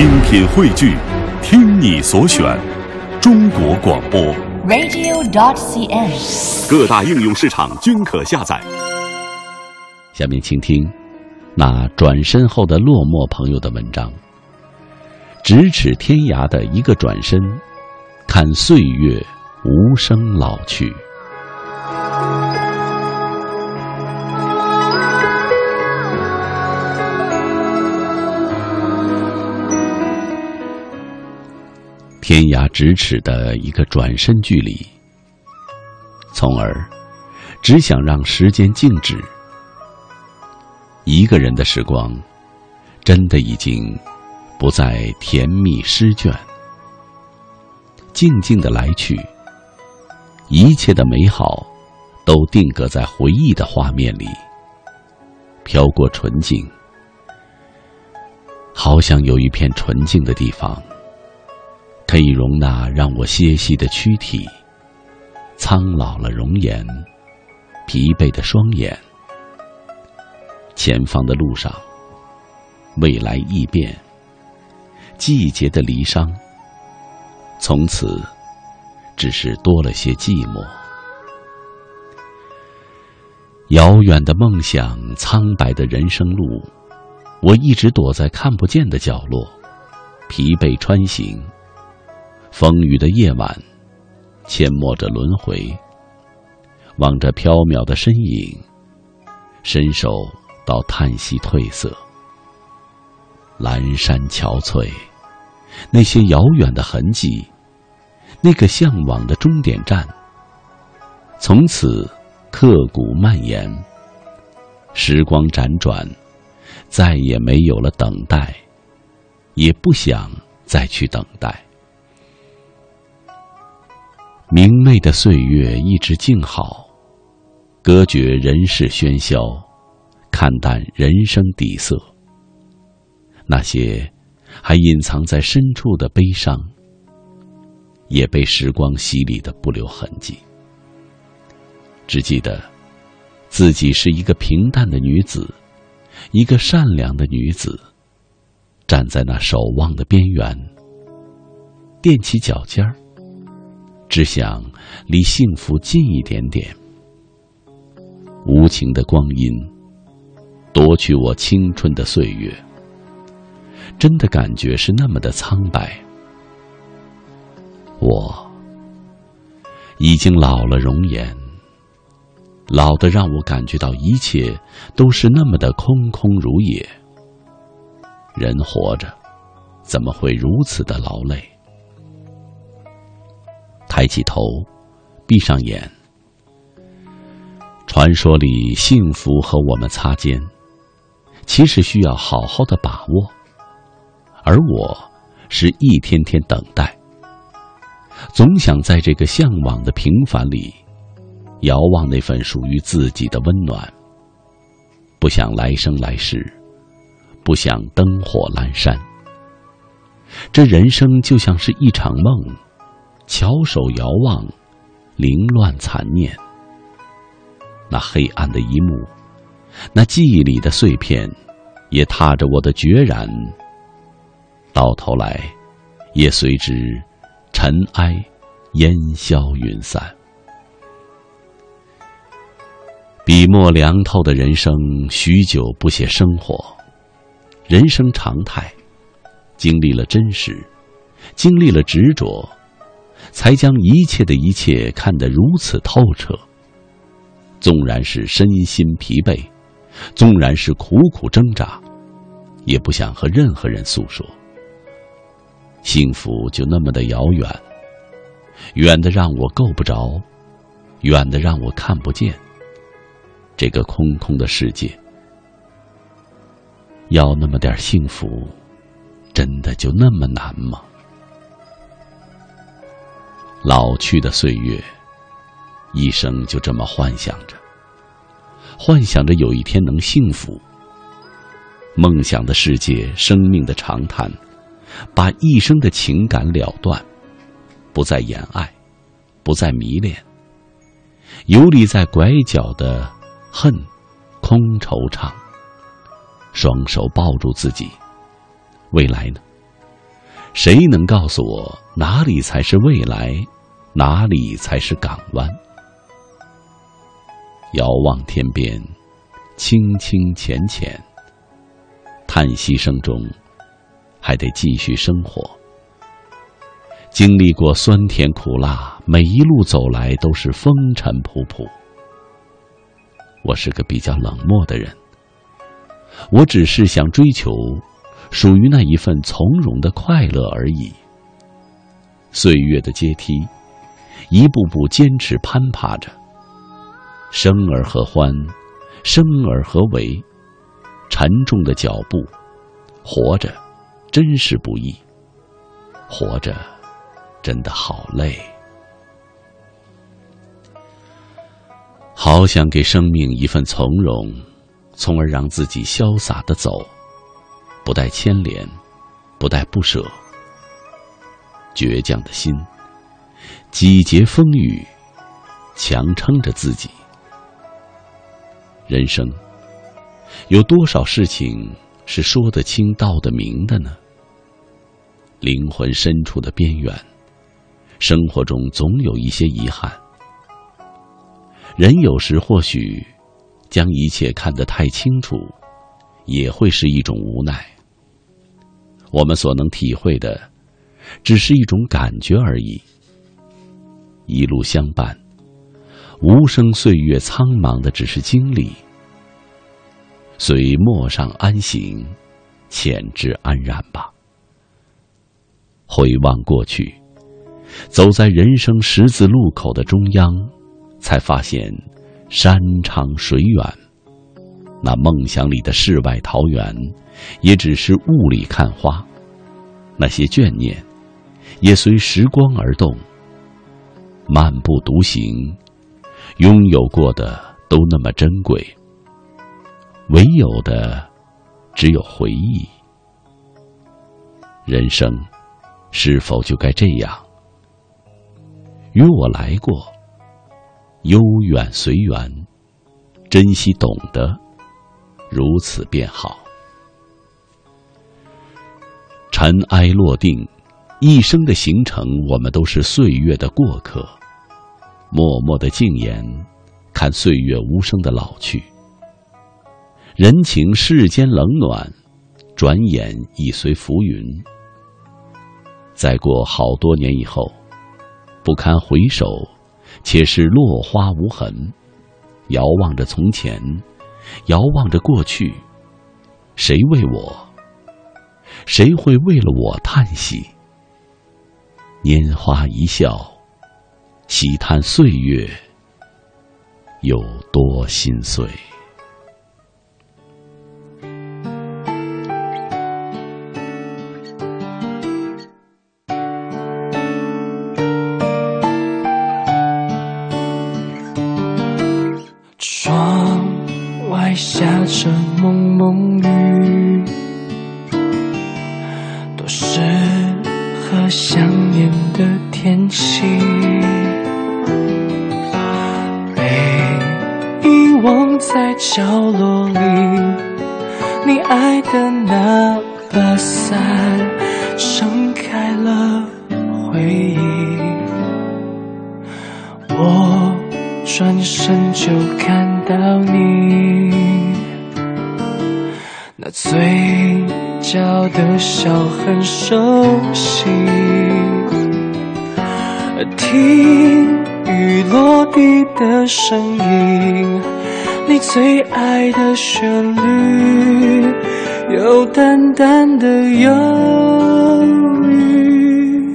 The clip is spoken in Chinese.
精品汇聚，听你所选，中国广播。radio.dot.cn，。各大应用市场均可下载。下面请听那转身后的落寞朋友的文章。咫尺天涯的一个转身，看岁月无声老去。天涯咫尺的一个转身距离，从而只想让时间静止。一个人的时光，真的已经不再甜蜜诗卷，静静的来去，一切的美好都定格在回忆的画面里，飘过纯净。好想有一片纯净的地方。可以容纳让我歇息的躯体，苍老了容颜，疲惫的双眼。前方的路上，未来异变，季节的离殇，从此只是多了些寂寞。遥远的梦想，苍白的人生路，我一直躲在看不见的角落，疲惫穿行。风雨的夜晚，阡陌着轮回，望着飘渺的身影，伸手到叹息褪色。阑珊憔悴，那些遥远的痕迹，那个向往的终点站，从此刻骨蔓延。时光辗转，再也没有了等待，也不想再去等待。明媚的岁月一直静好，隔绝人世喧嚣，看淡人生底色。那些还隐藏在深处的悲伤，也被时光洗礼的不留痕迹。只记得，自己是一个平淡的女子，一个善良的女子，站在那守望的边缘，踮起脚尖儿。只想离幸福近一点点。无情的光阴，夺去我青春的岁月，真的感觉是那么的苍白。我已经老了容颜，老的让我感觉到一切都是那么的空空如也。人活着，怎么会如此的劳累？抬起头，闭上眼。传说里，幸福和我们擦肩，其实需要好好的把握。而我，是一天天等待，总想在这个向往的平凡里，遥望那份属于自己的温暖。不想来生来世，不想灯火阑珊。这人生就像是一场梦。翘首遥望，凌乱残念。那黑暗的一幕，那记忆里的碎片，也踏着我的决然。到头来，也随之尘埃，烟消云散。笔墨凉透的人生，许久不写生活。人生常态，经历了真实，经历了执着。才将一切的一切看得如此透彻。纵然是身心疲惫，纵然是苦苦挣扎，也不想和任何人诉说。幸福就那么的遥远，远的让我够不着，远的让我看不见。这个空空的世界，要那么点幸福，真的就那么难吗？老去的岁月，一生就这么幻想着，幻想着有一天能幸福。梦想的世界，生命的长叹，把一生的情感了断，不再言爱，不再迷恋，游离在拐角的恨，空惆怅。双手抱住自己，未来呢？谁能告诉我哪里才是未来，哪里才是港湾？遥望天边，清清浅浅，叹息声中，还得继续生活。经历过酸甜苦辣，每一路走来都是风尘仆仆。我是个比较冷漠的人，我只是想追求属于那一份从容的快乐而已。岁月的阶梯，一步步坚持攀爬着。生而何欢，生而何为？沉重的脚步，活着真是不易。活着真的好累，好想给生命一份从容，从而让自己潇洒的走，不带牵连，不带不舍。倔强的心，几节风雨，强撑着自己。人生有多少事情是说得清道得明的呢？灵魂深处的边缘，生活中总有一些遗憾。人有时或许将一切看得太清楚，也会是一种无奈。我们所能体会的，只是一种感觉而已。一路相伴。无声岁月苍茫的只是经历，随陌上安行，浅之安然吧。回望过去，走在人生十字路口的中央，才发现山长水远，那梦想里的世外桃源，也只是雾里看花。那些眷念，也随时光而动。漫步独行。拥有过的都那么珍贵，唯有的只有回忆。人生是否就该这样？与我来过，悠远随缘，珍惜懂得，如此便好。尘埃落定，一生的行程，我们都是岁月的过客。默默的静言，看岁月无声的老去。人情世间冷暖，转眼已随浮云。再过好多年以后，不堪回首，且是落花无痕。遥望着从前，遥望着过去，谁为我？谁会为了我叹息？拈花一笑。喜叹岁月有多心碎。这蒙蒙雨，多适合想念的天气。忘在角落里，你爱的那把伞撑开了回忆。我转身就看到你，嘴角的笑很熟悉。听雨落地的声音。你最爱的旋律，有淡淡的忧。